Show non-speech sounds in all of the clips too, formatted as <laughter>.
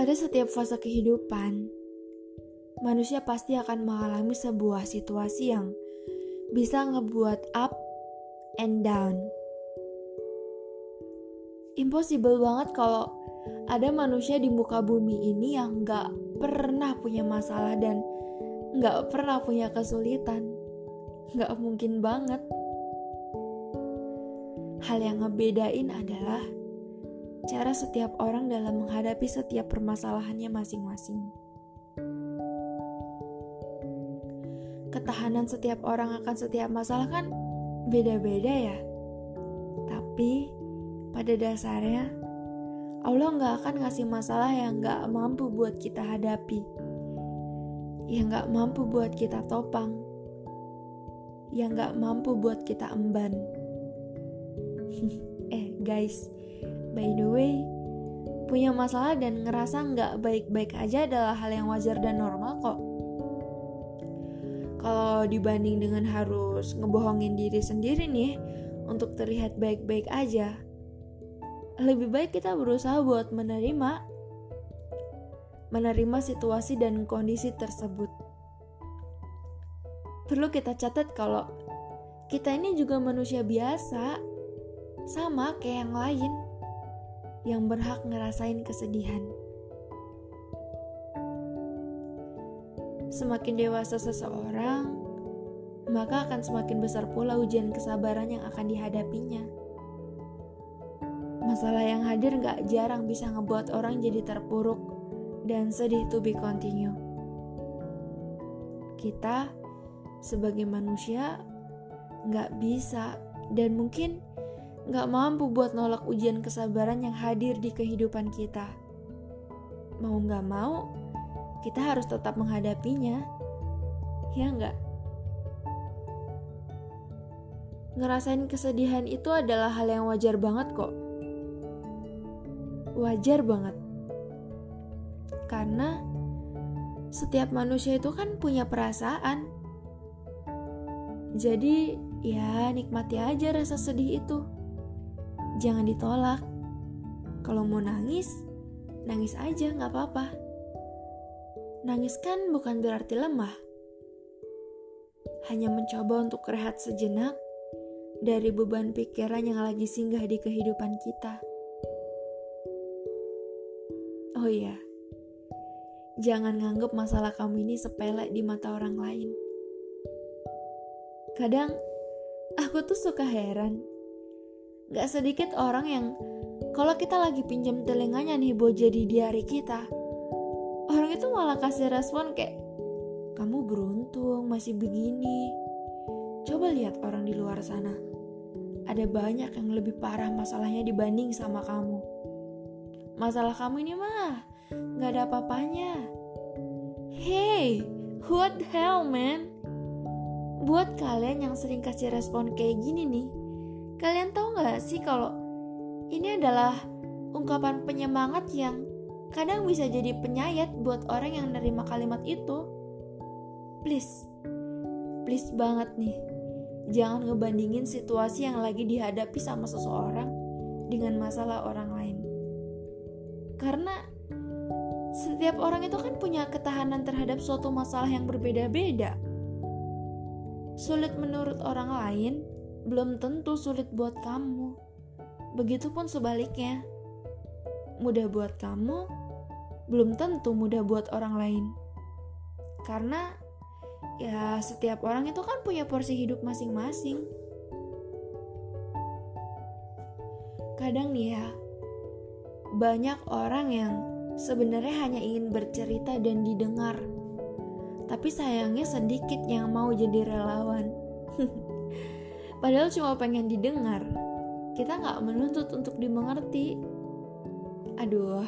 Pada setiap fase kehidupan, manusia pasti akan mengalami sebuah situasi yang bisa ngebuat up and down. Impossible banget kalau ada manusia di muka bumi ini yang gak pernah punya masalah dan gak pernah punya kesulitan. Gak mungkin banget. Hal yang ngebedain adalah cara setiap orang dalam menghadapi setiap permasalahannya masing-masing. Ketahanan setiap orang akan setiap masalah kan beda-beda ya. Tapi pada dasarnya Allah nggak akan ngasih masalah yang nggak mampu buat kita hadapi, yang nggak mampu buat kita topang, yang nggak mampu buat kita emban. <laughs> eh guys, By the way, punya masalah dan ngerasa nggak baik-baik aja adalah hal yang wajar dan normal kok. Kalau dibanding dengan harus ngebohongin diri sendiri nih untuk terlihat baik-baik aja, lebih baik kita berusaha buat menerima menerima situasi dan kondisi tersebut. Perlu kita catat kalau kita ini juga manusia biasa, sama kayak yang lain yang berhak ngerasain kesedihan. Semakin dewasa seseorang, maka akan semakin besar pula ujian kesabaran yang akan dihadapinya. Masalah yang hadir gak jarang bisa ngebuat orang jadi terpuruk dan sedih to be continue. Kita sebagai manusia gak bisa dan mungkin gak mampu buat nolak ujian kesabaran yang hadir di kehidupan kita. Mau gak mau, kita harus tetap menghadapinya. Ya gak? Ngerasain kesedihan itu adalah hal yang wajar banget kok. Wajar banget. Karena setiap manusia itu kan punya perasaan. Jadi, ya nikmati aja rasa sedih itu jangan ditolak. Kalau mau nangis, nangis aja nggak apa-apa. Nangis kan bukan berarti lemah. Hanya mencoba untuk rehat sejenak dari beban pikiran yang lagi singgah di kehidupan kita. Oh iya, jangan nganggap masalah kamu ini sepele di mata orang lain. Kadang aku tuh suka heran Gak sedikit orang yang kalau kita lagi pinjam telinganya nih buat jadi di hari kita, orang itu malah kasih respon kayak, kamu beruntung masih begini. Coba lihat orang di luar sana. Ada banyak yang lebih parah masalahnya dibanding sama kamu. Masalah kamu ini mah gak ada apa-apanya. Hey, what the hell man? Buat kalian yang sering kasih respon kayak gini nih, Kalian tahu nggak sih kalau ini adalah ungkapan penyemangat yang kadang bisa jadi penyayat buat orang yang nerima kalimat itu. Please, please banget nih, jangan ngebandingin situasi yang lagi dihadapi sama seseorang dengan masalah orang lain. Karena setiap orang itu kan punya ketahanan terhadap suatu masalah yang berbeda-beda. Sulit menurut orang lain, belum tentu sulit buat kamu. Begitupun sebaliknya. Mudah buat kamu, belum tentu mudah buat orang lain. Karena ya setiap orang itu kan punya porsi hidup masing-masing. Kadang nih ya, banyak orang yang sebenarnya hanya ingin bercerita dan didengar. Tapi sayangnya sedikit yang mau jadi relawan. <laughs> Padahal cuma pengen didengar. Kita nggak menuntut untuk dimengerti. Aduh,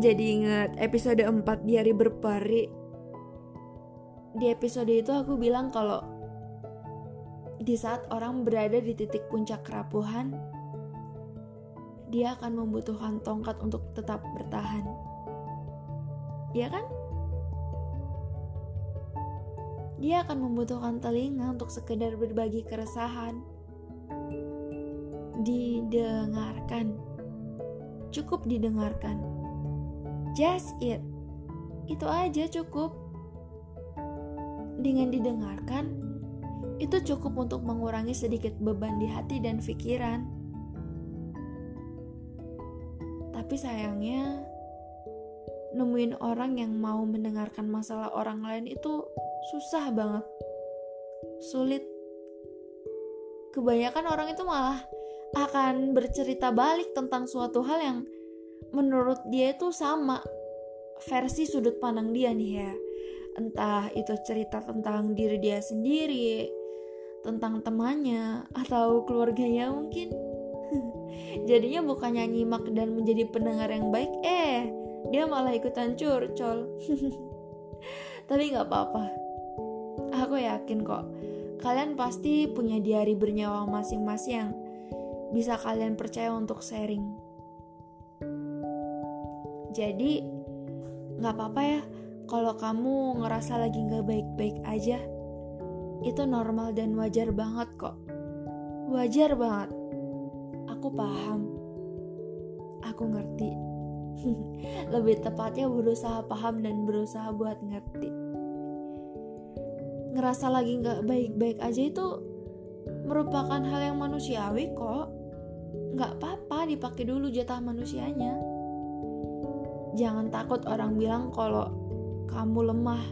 jadi ingat episode 4 di hari berpari. Di episode itu aku bilang kalau di saat orang berada di titik puncak kerapuhan, dia akan membutuhkan tongkat untuk tetap bertahan. Ya kan? Dia akan membutuhkan telinga untuk sekedar berbagi keresahan. Didengarkan. Cukup didengarkan. Just it. Itu aja cukup. Dengan didengarkan, itu cukup untuk mengurangi sedikit beban di hati dan pikiran. Tapi sayangnya, nemuin orang yang mau mendengarkan masalah orang lain itu susah banget. Sulit. Kebanyakan orang itu malah akan bercerita balik tentang suatu hal yang menurut dia itu sama versi sudut pandang dia nih ya. Entah itu cerita tentang diri dia sendiri, tentang temannya, atau keluarganya mungkin. <laughs> Jadinya bukannya nyimak dan menjadi pendengar yang baik, eh dia malah ikutan curcol. <laughs> Tapi gak apa-apa. Aku yakin kok, kalian pasti punya diari bernyawa masing-masing yang bisa kalian percaya untuk sharing. Jadi, gak apa-apa ya kalau kamu ngerasa lagi gak baik-baik aja. Itu normal dan wajar banget kok. Wajar banget. Aku paham. Aku ngerti. <laughs> Lebih tepatnya berusaha paham dan berusaha buat ngerti. Ngerasa lagi gak baik-baik aja itu merupakan hal yang manusiawi kok. Gak apa-apa dipakai dulu jatah manusianya jangan takut orang bilang kalau kamu lemah.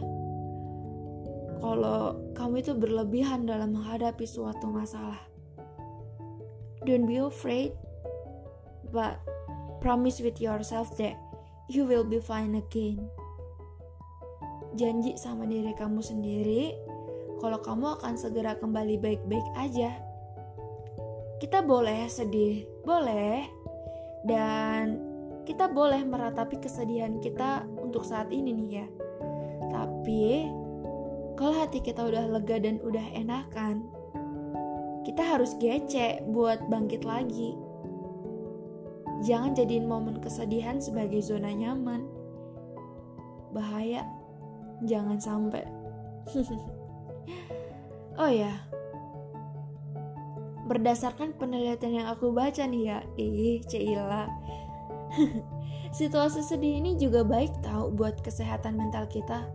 Kalau kamu itu berlebihan dalam menghadapi suatu masalah. Don't be afraid, but promise with yourself that you will be fine again. Janji sama diri kamu sendiri kalau kamu akan segera kembali baik-baik aja. Kita boleh sedih, boleh. Dan kita boleh meratapi kesedihan kita untuk saat ini nih ya. Tapi kalau hati kita udah lega dan udah enakan, kita harus gece buat bangkit lagi. Jangan jadiin momen kesedihan sebagai zona nyaman. Bahaya, jangan sampai. <laughs> oh ya, berdasarkan penelitian yang aku baca nih ya, ih Cila, <laughs> Situasi sedih ini juga baik tahu buat kesehatan mental kita.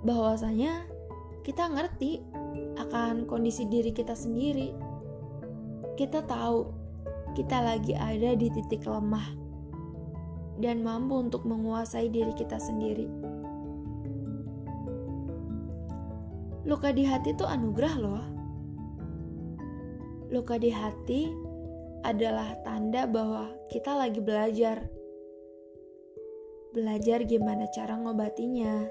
Bahwasanya kita ngerti akan kondisi diri kita sendiri. Kita tahu kita lagi ada di titik lemah dan mampu untuk menguasai diri kita sendiri. Luka di hati itu anugerah loh. Luka di hati adalah tanda bahwa kita lagi belajar. Belajar gimana cara ngobatinya.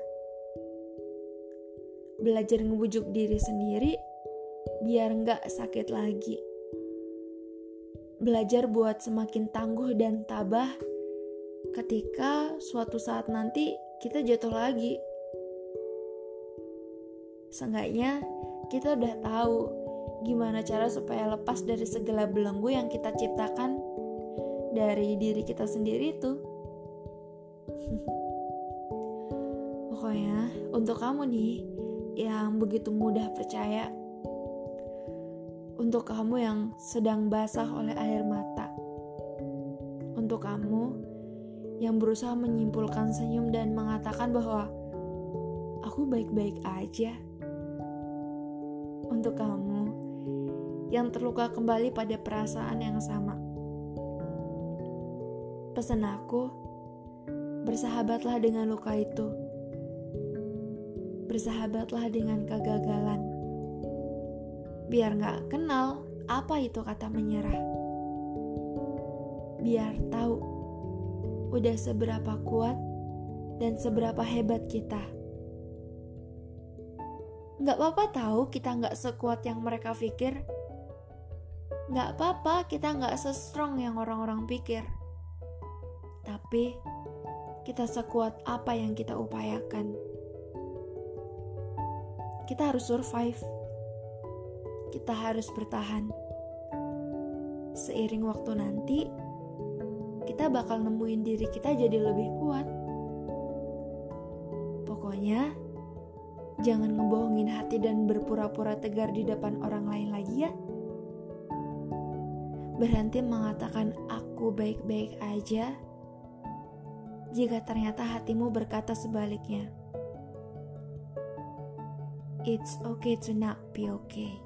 Belajar ngebujuk diri sendiri biar nggak sakit lagi. Belajar buat semakin tangguh dan tabah ketika suatu saat nanti kita jatuh lagi. Seenggaknya kita udah tahu gimana cara supaya lepas dari segala belenggu yang kita ciptakan dari diri kita sendiri itu. <laughs> Pokoknya untuk kamu nih yang begitu mudah percaya, untuk kamu yang sedang basah oleh air mata, untuk kamu yang berusaha menyimpulkan senyum dan mengatakan bahwa aku baik-baik aja. Untuk kamu yang terluka kembali pada perasaan yang sama. Pesan aku, bersahabatlah dengan luka itu. Bersahabatlah dengan kegagalan. Biar gak kenal apa itu kata menyerah. Biar tahu udah seberapa kuat dan seberapa hebat kita. Gak apa-apa tahu kita gak sekuat yang mereka pikir Gak apa-apa kita gak se-strong yang orang-orang pikir. Tapi kita sekuat apa yang kita upayakan. Kita harus survive. Kita harus bertahan. Seiring waktu nanti, kita bakal nemuin diri kita jadi lebih kuat. Pokoknya, jangan ngebohongin hati dan berpura-pura tegar di depan orang lain lagi ya berhenti mengatakan aku baik-baik aja jika ternyata hatimu berkata sebaliknya. It's okay to not be okay.